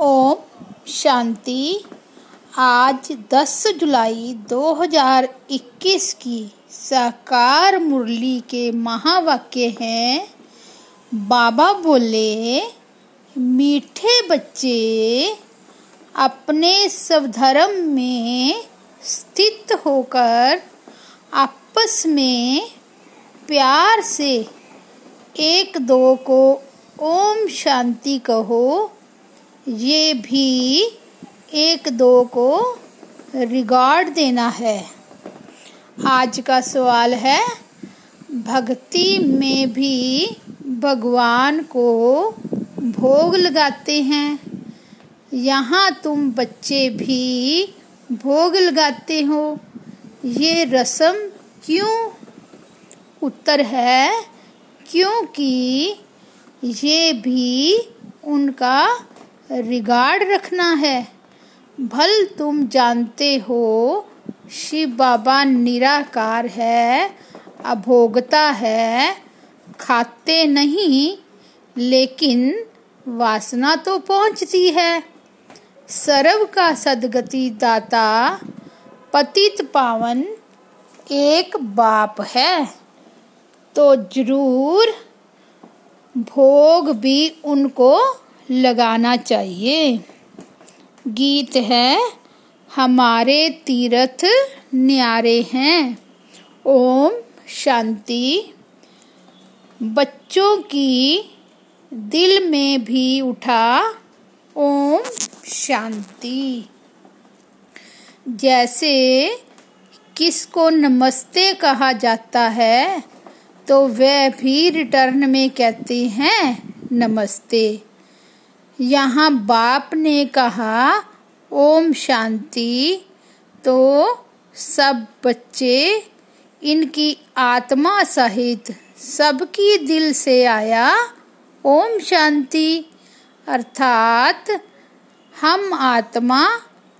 ओम शांति। आज 10 जुलाई 2021 की साकार मुरली के महावाक्य हैं, बाबा बोले, मीठे बच्चे, अपने स्वधर्म में स्थित होकर आपस में प्यार से एक दो को ओम शांति कहो ये भी एक दो को रिगार्ड देना है। आज का सवाल है, भक्ति में भी भगवान को भोग लगाते हैं? यहाँ तुम बच्चे भी भोग लगाते हो। ये रस्म क्यों? उत्तर है, क्योंकि ये भी उनका रिगार्ड रखना है। भल तुम जानते हो, शिव बाबा निराकार है, अभोगता है, खाते नहीं, लेकिन वासना तो पहुँचती है। सर्व का सदगति दाता, पतित पावन एक बाप है। तो ज़रूर भोग भी उनको लगाना चाहिए। गीत है, हमारे तीर्थ न्यारे हैं। ओम शांति। बच्चों की दिल में भी उठा। ओम शांति। जैसे किसको नमस्ते कहा जाता है तो वह भी रिटर्न में कहते हैं, नमस्ते। यहाँ बाप ने कहा, ओम शांति। तो सब बच्चे इनकी आत्मा सहित सबकी दिल से आया, ओम शांति। अर्थात हम आत्मा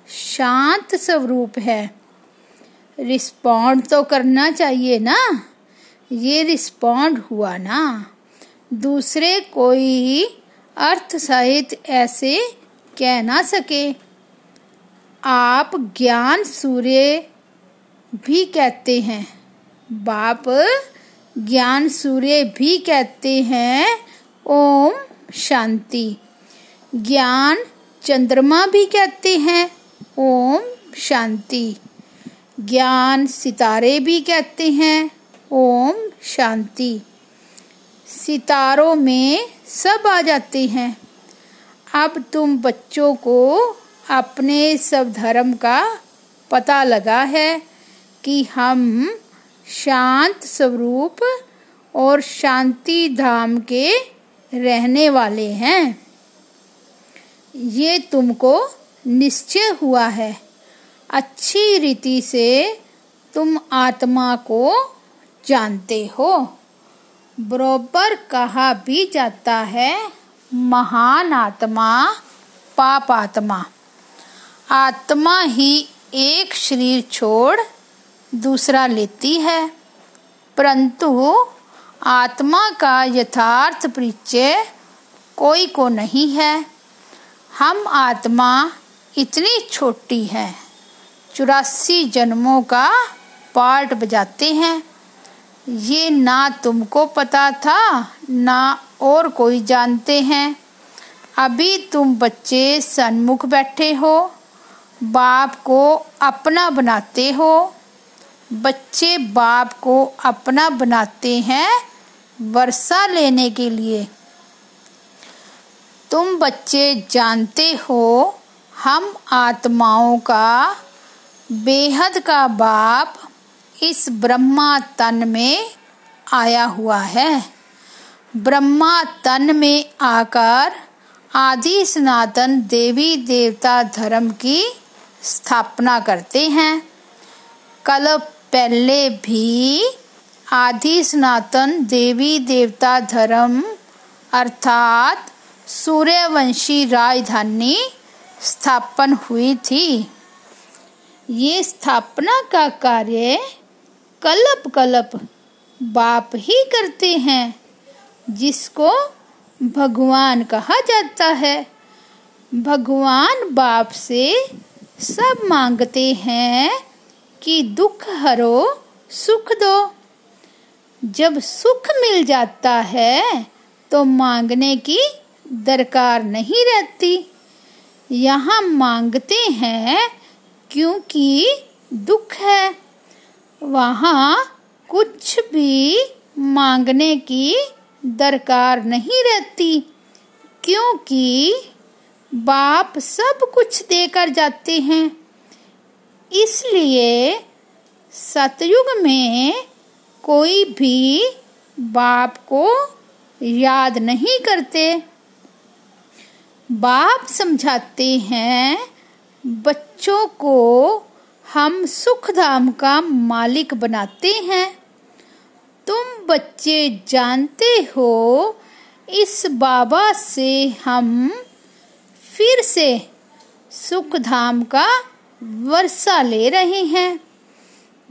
शांत स्वरूप है। रिस्पॉन्ड तो करना चाहिए ना? ये रिस्पॉन्ड हुआ ना। दूसरे कोई अर्थ सहित ऐसे कह ना सके। आप ज्ञान सूर्य भी कहते हैं। बाप ज्ञान सूर्य भी कहते हैं। ओम शांति। ज्ञान चंद्रमा भी कहते हैं। ओम शांति। ज्ञान सितारे भी कहते हैं। ओम शांति। सितारों में सब आ जाते हैं। अब तुम बच्चों को अपने सब धर्म का पता लगा है कि हम शांत स्वरूप और शांति धाम के रहने वाले हैं। ये तुमको निश्चय हुआ है। अच्छी रीति से तुम आत्मा को जानते हो। बरोबर कहा भी जाता है, महान आत्मा, पाप आत्मा। आत्मा ही एक शरीर छोड़ दूसरा लेती है। परंतु आत्मा का यथार्थ परिचय कोई को नहीं है। हम आत्मा इतनी छोटी है, चौरासी जन्मों का पार्ट बजाते हैं। ये ना तुमको पता था, ना और कोई जानते हैं। अभी तुम बच्चे सन्मुख बैठे हो, बाप को अपना बनाते हो। बच्चे बाप को अपना बनाते हैं वर्षा लेने के लिए। तुम बच्चे जानते हो, हम आत्माओं का, बेहद का बाप इस ब्रह्मा तन में आया हुआ है। ब्रह्मा तन में आकर आदि सनातन देवी देवता धर्म की स्थापना करते हैं। कल पहले भी आदि सनातन देवी देवता धर्म अर्थात सूर्यवंशी राजधानी स्थापन हुई थी। ये स्थापना का कार्य कल्प कलप बाप ही करते हैं, जिसको भगवान कहा जाता है। भगवान बाप से सब मांगते हैं कि दुख हरो, सुख दो। जब सुख मिल जाता है तो मांगने की दरकार नहीं रहती। यहाँ मांगते हैं क्योंकि दुख है। वहाँ कुछ भी मांगने की दरकार नहीं रहती, क्योंकि बाप सब कुछ देकर जाते हैं। इसलिए सतयुग में कोई भी बाप को याद नहीं करते। बाप समझाते हैं, बच्चों को हम सुख धाम का मालिक बनाते हैं। तुम बच्चे जानते हो, इस बाबा से हम फिर से सुख धाम का वर्षा ले रहे हैं।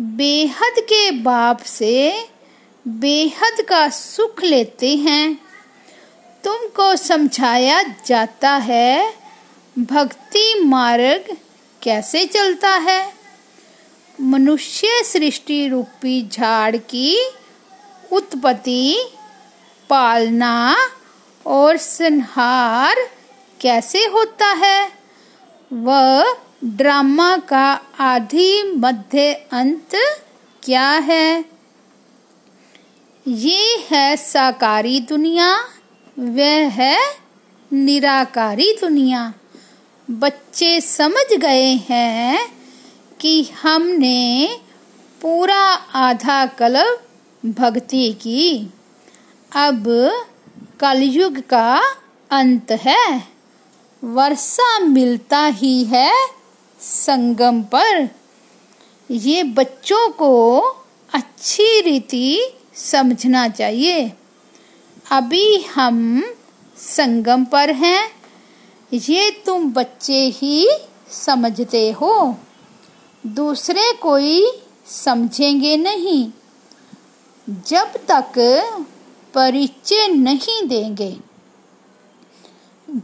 बेहद के बाप से बेहद का सुख लेते हैं। तुमको समझाया जाता है, भक्ति मार्ग कैसे चलता है? मनुष्य सृष्टि रूपी झाड़ की उत्पत्ति, पालना और संहार कैसे होता है? वह ड्रामा का आधि मध्य अंत क्या है? ये है साकारी दुनिया, वह है निराकारी दुनिया। बच्चे समझ गए हैं कि हमने पूरा आधा कलब भक्ति की। अब कलयुग का अंत है। वर्षा मिलता ही है संगम पर। ये बच्चों को अच्छी रीति समझना चाहिए। अभी हम संगम पर हैं। ये तुम बच्चे ही समझते हो। दूसरे कोई समझेंगे नहीं। जब तक परिचय नहीं देंगे।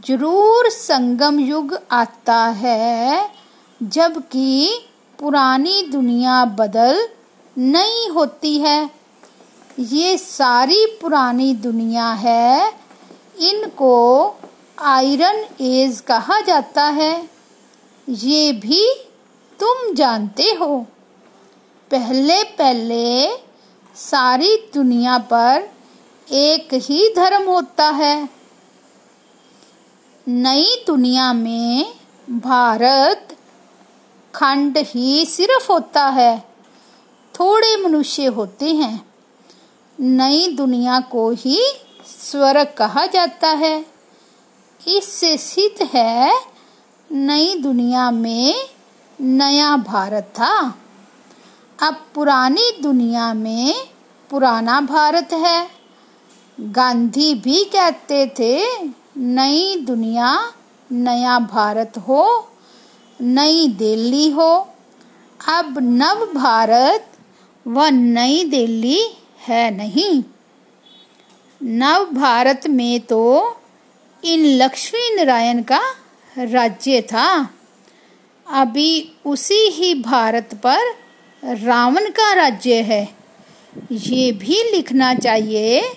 ज़रूर संगम युग आता है, जबकि पुरानी दुनिया बदल नहीं होती है। ये सारी पुरानी दुनिया है, इनको आयरन एज कहा जाता है। ये भी तुम जानते हो, पहले पहले सारी दुनिया पर एक ही धर्म होता है। नई दुनिया में भारत खंड ही सिर्फ़ होता है। थोड़े मनुष्य होते हैं। नई दुनिया को ही स्वर्ग कहा जाता है। इससे सिद्ध है, नई दुनिया में नया भारत था। अब पुरानी दुनिया में पुराना भारत है। गांधी भी कहते थे, नई दुनिया, नया भारत हो, नई दिल्ली हो। अब नव भारत व नई दिल्ली है नहीं। नव भारत में तो इन लक्ष्मी नारायण का राज्य था। अभी उसी ही भारत पर रावण का राज्य है। ये भी लिखना चाहिए,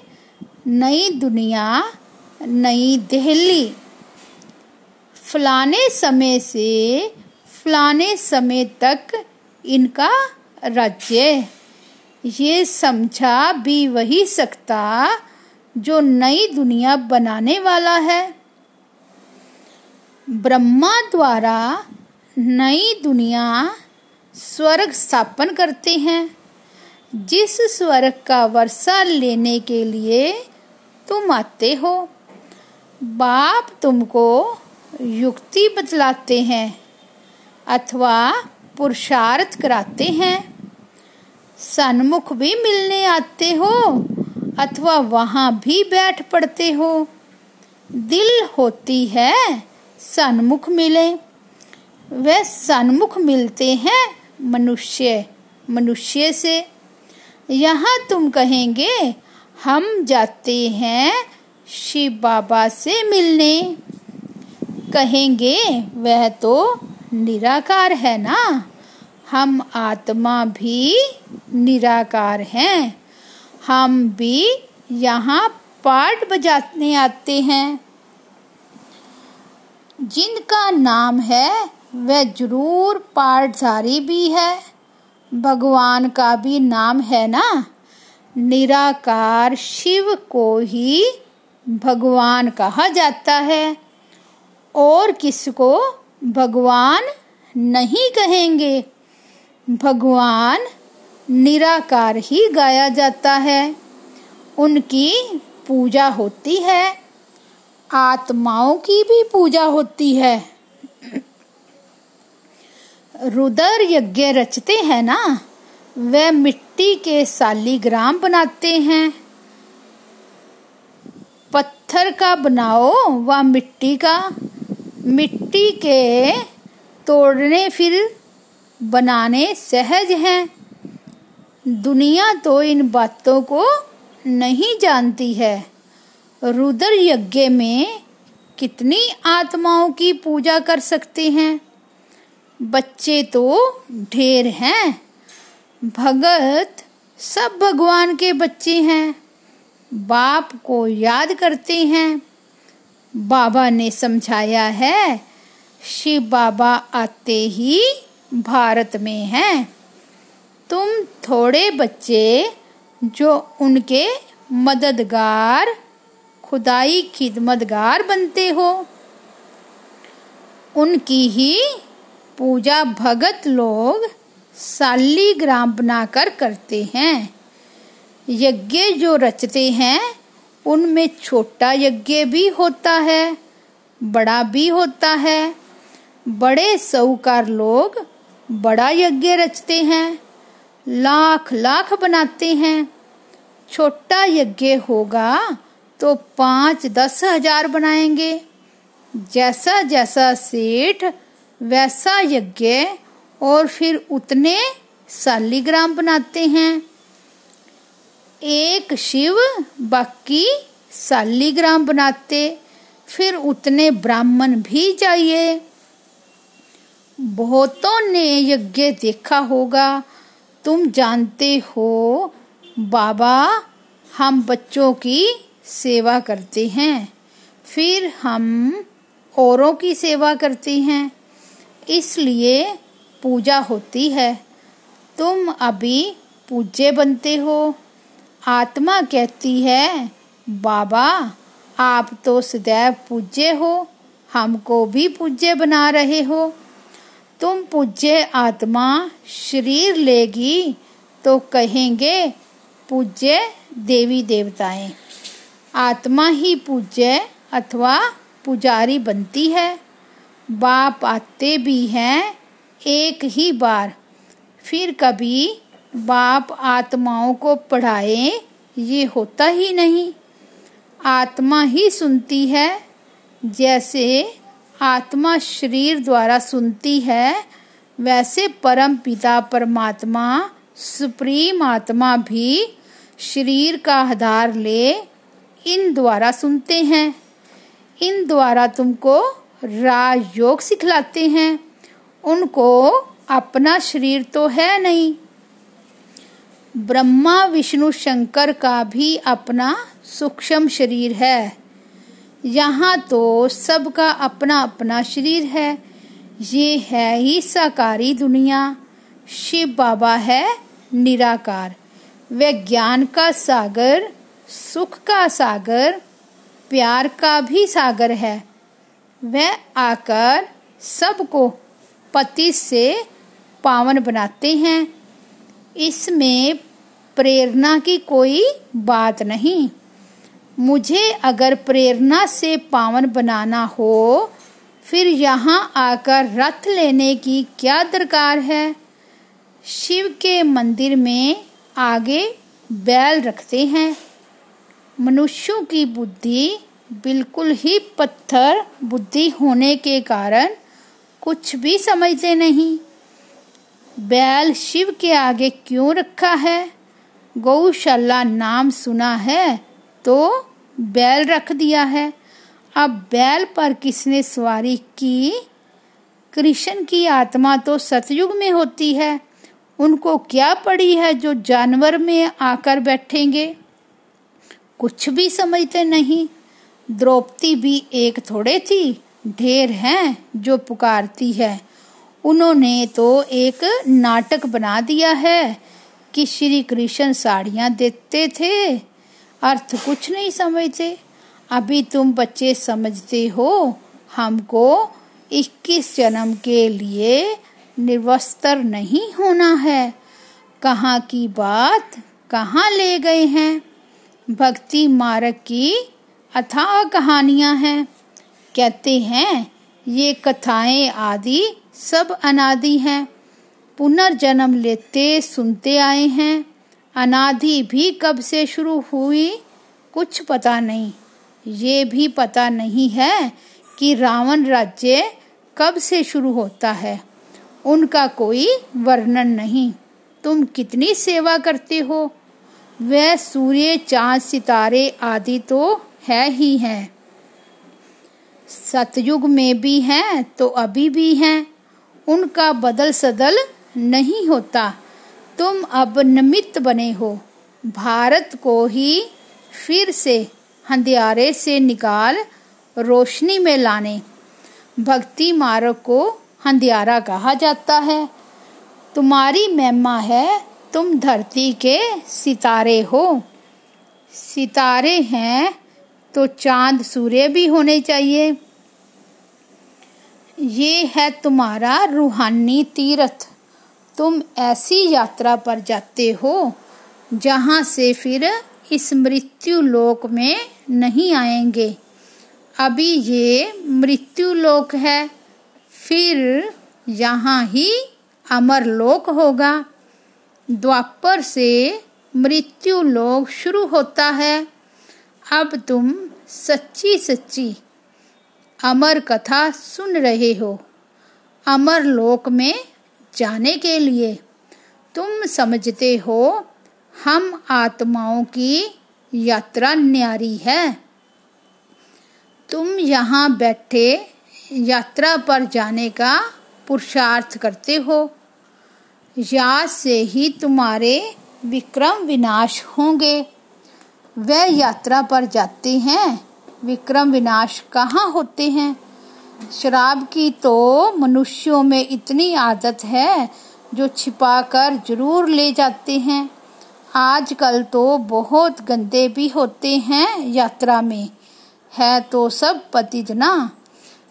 नई दुनिया, नई दिल्ली। फलाने समय से फलाने समय तक इनका राज्य। ये समझा भी वही सकता जो नई दुनिया बनाने वाला है। ब्रह्मा द्वारा नई दुनिया स्वर्ग स्थापन करते हैं। जिस स्वर्ग का वर्षा लेने के लिए तुम आते हो, बाप तुमको युक्ति बतलाते हैं अथवा पुरुषार्थ कराते हैं। सन्मुख भी मिलने आते हो अथवा वहाँ भी बैठ पड़ते हो। दिल होती है सन्मुख मिले। वे सन्मुख मिलते हैं मनुष्य मनुष्य से। यहाँ तुम कहेंगे, हम जाते हैं शिव बाबा से मिलने। कहेंगे, वह तो निराकार है ना? हम आत्मा भी निराकार हैं। हम भी यहाँ पाठ बजाने आते हैं। जिनका नाम है वह ज़रूर पाठधारी भी है। भगवान का भी नाम है ना? निराकार शिव को ही भगवान कहा जाता है। और किसको भगवान नहीं कहेंगे? भगवान निराकार ही गाया जाता है। उनकी पूजा होती है। आत्माओं की भी पूजा होती है। रुदर यज्ञ रचते हैं ना, वे मिट्टी के सालीग्राम बनाते हैं। पत्थर का बनाओ व मिट्टी का, मिट्टी के तोड़ने फिर बनाने सहज हैं। दुनिया तो इन बातों को नहीं जानती है। रुद्र यज्ञ में कितनी आत्माओं की पूजा कर सकते हैं? बच्चे तो ढेर हैं। भगत सब भगवान के बच्चे हैं। बाप को याद करते हैं। बाबा ने समझाया है, शिव बाबा आते ही भारत में हैं। तुम थोड़े बच्चे जो उनके मददगार, खुदाई खिदमतगार बनते हो। उनकी ही पूजा भगत लोग सालीग्राम बनाकर करते हैं। यज्ञ जो रचते हैं, उनमें छोटा यज्ञ भी होता है, बड़ा भी होता है। बड़े सऊकार लोग बड़ा यज्ञ रचते हैं, लाख लाख बनाते हैं। छोटा यज्ञ होगा तो पाँच दस हज़ार बनाएँगे। जैसा जैसा सेठ वैसा यज्ञ और फिर उतने सालीग्राम बनाते हैं। एक शिव बाकी सालीग्राम बनाते, फिर उतने ब्राह्मण भी चाहिए बहुतों ने यज्ञ देखा होगा। तुम जानते हो, बाबा, हम बच्चों की सेवा करते हैं, फिर हम औरों की सेवा करते हैं। इसलिए पूजा होती है। तुम अभी पूज्य बनते हो। आत्मा कहती है, बाबा, आप तो सदैव पूज्य हो। हमको भी पूज्य बना रहे हो। तुम पूज्य आत्मा शरीर लेगी तो कहेंगे, पूज्य देवी देवताएँ। आत्मा ही पूज्य अथवा पुजारी बनती है। बाप आते भी हैं एक ही बार। फिर कभी बाप आत्माओं को पढ़ाए, ये होता ही नहीं। आत्मा ही सुनती है, जैसे आत्मा शरीर द्वारा सुनती है, वैसे परम पिता परमात्मा, सुप्रीम आत्मा भी शरीर का आधार ले इन द्वारा सुनते हैं। इन द्वारा तुमको राजयोग सिखलाते हैं। उनको अपना शरीर तो है नहीं। ब्रह्मा, विष्णु, शंकर का भी अपना सूक्ष्म शरीर है। यहाँ तो सबका अपना अपना शरीर है। ये है ही साकारी दुनिया। शिव बाबा है निराकार। वे ज्ञान का सागर, सुख का सागर, प्यार का भी सागर है। वह आकर सबको पति से पावन बनाते हैं। इसमें प्रेरणा की कोई बात नहीं। मुझे अगर प्रेरणा से पावन बनाना हो, फिर यहाँ आकर रथ लेने की क्या दरकार है? शिव के मंदिर में आगे बैल रखते हैं। मनुष्यों की बुद्धि बिल्कुल ही पत्थर बुद्धि होने के कारण कुछ भी समझते नहीं। बैल शिव के आगे क्यों रखा है? गौशाला नाम सुना है तो बैल रख दिया है। अब बैल पर किसने सवारी की? कृष्ण की आत्मा तो सतयुग में होती है। उनको क्या पड़ी है जो जानवर में आकर बैठेंगे? कुछ भी समझते नहीं। द्रौपदी भी एक थोड़े थी, ढेर हैं जो पुकारती है। उन्होंने तो एक नाटक बना दिया है कि श्री कृष्ण साड़ियाँ देते थे। अर्थ कुछ नहीं समझते। अभी तुम बच्चे समझते हो, हमको इक्कीस जन्म के लिए निर्वस्त्र नहीं होना है। कहाँ की बात, कहाँ ले गए हैं? भक्ति मार्ग की अथाह कहानियाँ हैं। कहते हैं, ये कथाएँ आदि सब अनादि हैं। पुनर्जन्म लेते सुनते आए हैं। अनादि भी कब से शुरू हुई, कुछ पता नहीं। ये भी पता नहीं है कि रावण राज्य कब से शुरू होता है। उनका कोई वर्णन नहीं। तुम कितनी सेवा करते हो? वह सूर्य, चाँद, सितारे आदि तो है ही है। सतयुग में भी हैं तो अभी भी हैं। उनका बदल सदल नहीं होता। तुम अब निमित्त बने हो। भारत को ही फिर से अंधियारे से निकाल रोशनी में लाने। भक्ति मार्ग को अंधियारा कहा जाता है। तुम्हारी महिमा है, तुम धरती के सितारे हो। सितारे हैं तो चाँद सूर्य भी होने चाहिए। ये है तुम्हारा रूहानी तीर्थ। तुम ऐसी यात्रा पर जाते हो, जहाँ से फिर इस मृत्यु लोक में नहीं आएँगे। अभी ये मृत्यु लोक है, फिर यहाँ ही अमर लोक होगा। द्वापर से मृत्यु लोक शुरू होता है। अब तुम सच्ची सच्ची अमर कथा सुन रहे हो। अमर लोक में जाने के लिए तुम समझते हो, हम आत्माओं की यात्रा न्यारी है। तुम यहाँ बैठे यात्रा पर जाने का पुरुषार्थ करते हो। याद से ही तुम्हारे विक्रम विनाश होंगे। वह यात्रा पर जाते हैं। विक्रम विनाश कहाँ होते हैं? शराब की तो मनुष्यों में इतनी आदत है जो छिपा कर ज़रूर ले जाते हैं। आजकल तो बहुत गंदे भी होते हैं यात्रा में। है तो सब पतित ना।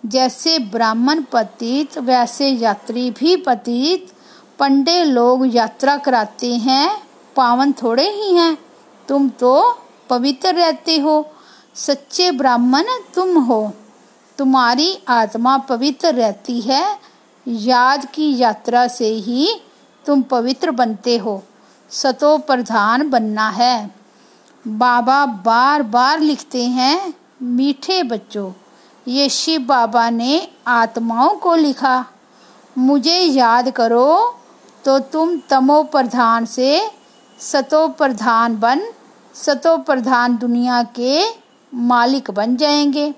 जैसे ब्राह्मण पतित, वैसे यात्री भी पतित। पंडे लोग यात्रा कराते हैं, पावन थोड़े ही हैं। तुम तो पवित्र रहते हो, सच्चे ब्राह्मण तुम हो। तुम्हारी आत्मा पवित्र रहती है, याद की यात्रा से ही तुम पवित्र बनते हो सतो प्रधान बनना है। बाबा बार बार लिखते हैं, मीठे बच्चों, ये शिव बाबा ने आत्माओं को लिखा। मुझे याद करो तो तुम तमो प्रधान से सतो प्रधान बन सतो प्रधान दुनिया के मालिक बन जाएँगे।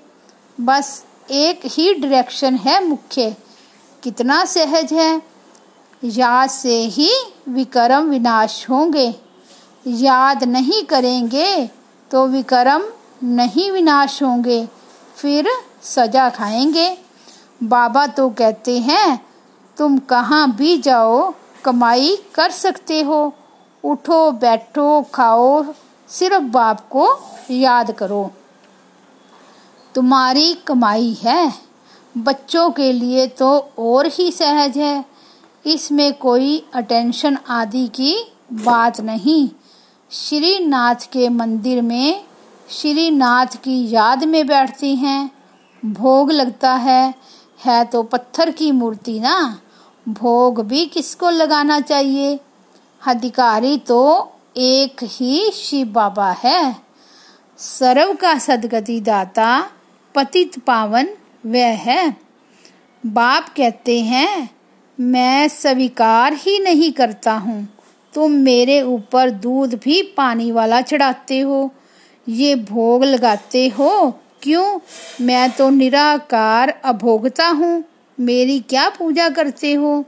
बस एक ही डायरेक्शन है मुख्य। कितना सहज है। याद से ही विक्रम विनाश होंगे। याद नहीं करेंगे तो विक्रम नहीं विनाश होंगे। फिर सजा खाएँगे। बाबा तो कहते हैं, तुम कहाँ भी जाओ, कमाई कर सकते हो। उठो, बैठो, खाओ सिर्फ़ बाप को याद करो। तुम्हारी कमाई है। बच्चों के लिए तो और ही सहज है। इसमें कोई अटेंशन आदि की बात नहीं। श्री नाथ के मंदिर में श्री नाथ की याद में बैठती हैं। भोग लगता है। है तो पत्थर की मूर्ति ना। भोग भी किसको लगाना चाहिए? अधिकारी तो एक ही शिव बाबा है। सर्व का सदगति दाता, पतित पावन, वह है। बाप कहते हैं, मैं स्वीकार ही नहीं करता हूँ। तुम मेरे ऊपर दूध भी पानी वाला चढ़ाते हो। ये भोग लगाते हो? क्यों? मैं तो निराकार अभोगता हूँ। मेरी क्या पूजा करते हो?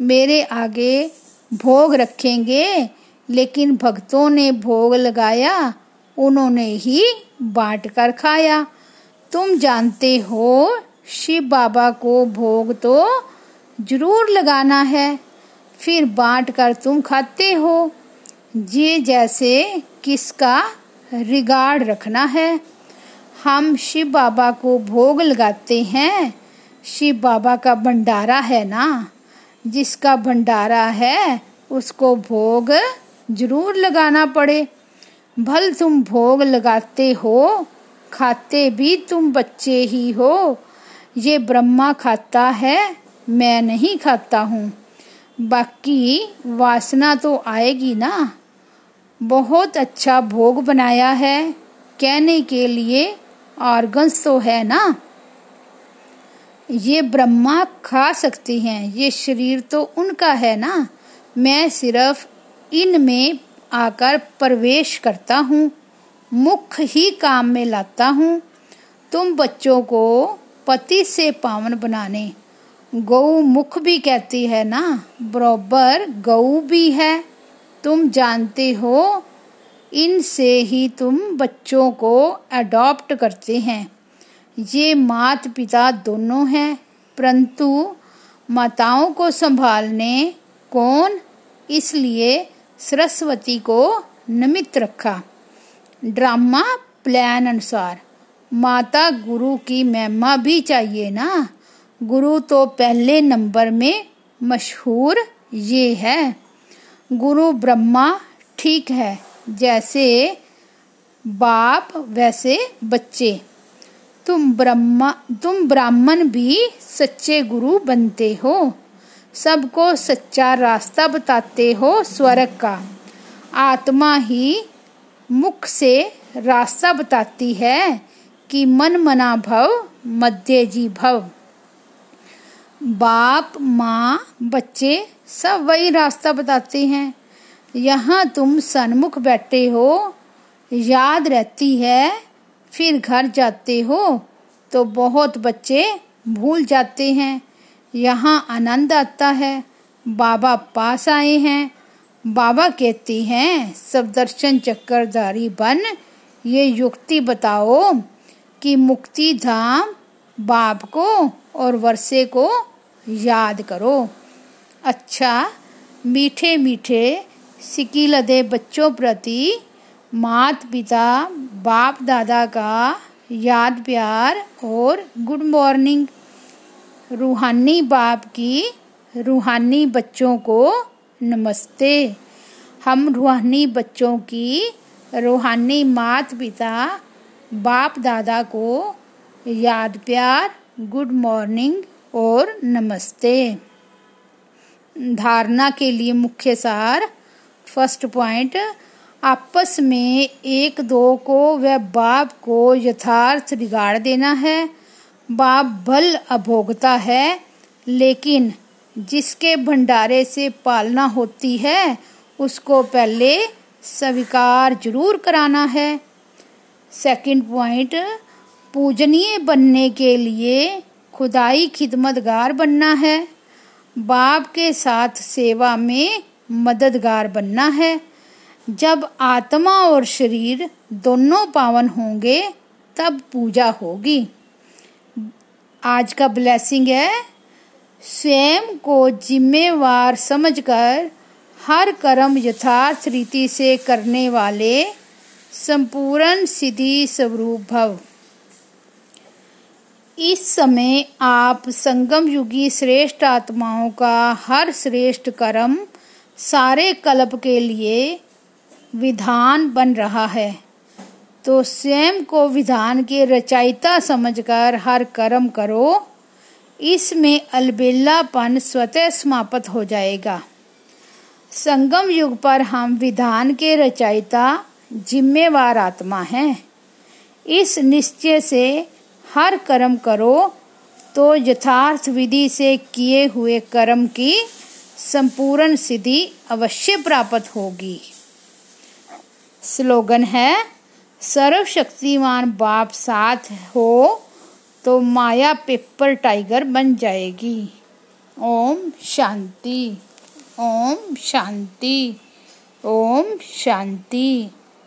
मेरे आगे भोग रखेंगे? लेकिन भक्तों ने भोग लगाया, उन्होंने ही बांट कर खाया। तुम जानते हो, शिव बाबा को भोग तो ज़रूर लगाना है। फिर बांट कर तुम खाते हो। ये जैसे किसका रिगार्ड रखना है। हम शिव बाबा को भोग लगाते हैं। शिव बाबा का भंडारा है ना? जिसका भंडारा है, उसको भोग ज़रूर लगाना पड़े। भल तुम भोग लगाते हो, खाते भी तुम बच्चे ही हो। ये ब्रह्मा खाता है, मैं नहीं खाता हूँ। बाकी वासना तो आएगी ना। बहुत अच्छा भोग बनाया है, कहने के लिए ऑर्गन्स तो है ना। ये ब्रह्मा खा सकते हैं, ये शरीर तो उनका है ना। मैं सिर्फ़ इनमें आकर प्रवेश करता हूँ, मुख ही काम में लाता हूँ। तुम बच्चों को पति से पावन बनाने। गौ मुख भी कहती है ना, बराबर गऊ भी है। तुम जानते हो, इनसे ही तुम बच्चों को अडॉप्ट करते हैं। ये मात पिता दोनों हैं, परंतु माताओं को संभालने कौन? इसलिए सरस्वती को निमित्त रखा। ड्रामा प्लान अनुसार, माता गुरु की महिमा भी चाहिए ना? गुरु तो पहले नंबर में मशहूर ये है। गुरु ब्रह्मा ठीक है, जैसे बाप वैसे बच्चे। तुम ब्रह्मा, तुम ब्राह्मण भी सच्चे गुरु बनते हो। सबको सच्चा रास्ता बताते हो स्वर्ग का। आत्मा ही मुख से रास्ता बताती है कि मन मना भव, मध्य जी भव। बाप, माँ, बच्चे सब वही रास्ता बताते हैं। यहाँ तुम सन्मुख बैठे हो, याद रहती है, फिर घर जाते हो तो बहुत बच्चे भूल जाते हैं। यहाँ आनंद आता है। बाबा पास आए हैं। बाबा कहती हैं, सब दर्शन चक्करधारी बन। ये युक्ति बताओ कि मुक्ति धाम बाप को और वर्षे को याद करो। अच्छा मीठे मीठे सिकी लदे बच्चों प्रति मात पिता बाप दादा का याद प्यार और गुड मॉर्निंग। रूहानी बाप की रूहानी बच्चों को नमस्ते। हम रूहानी बच्चों की रूहानी मात पिता बाप दादा को याद प्यार, गुड मॉर्निंग और नमस्ते। धारणा के लिए मुख्य सार, फ़र्स्ट पॉइंट, आपस में एक दो को व बाप को यथार्थ रिगाड़ देना है। बाप बल अभोगता है, लेकिन जिसके भंडारे से पालना होती है, उसको पहले स्वीकार ज़रूर कराना है। सेकंड पॉइंट पूजनीय बनने के लिए खुदाई खिदमतगार बनना है। बाप के साथ सेवा में मददगार बनना है। जब आत्मा और शरीर दोनों पावन होंगे, तब पूजा होगी। आज का ब्लेसिंग है। स्वयं को जिम्मेवार समझकर हर कर्म यथार्थ रीति से करने वाले संपूर्ण सिद्धि स्वरूप भव। इस समय आप संगम युगी श्रेष्ठ आत्माओं का हर श्रेष्ठ कर्म सारे कल्प के लिए विधान बन रहा है। तो स्वयं को विधान के रचयिता समझकर हर कर्म करो। इसमें अलबेलापन स्वतः समाप्त हो जाएगा। संगम युग पर हम विधान के रचयिता, जिम्मेवार आत्मा हैं। इस निश्चय से हर कर्म करो तो यथार्थ विधि से किए हुए कर्म की संपूर्ण सिद्धि अवश्य प्राप्त होगी। स्लोगन है सर्वशक्तिमान बाप साथ हो तो माया पेपर टाइगर बन जाएगी। ओम शांति ओम शांति ओम शांति।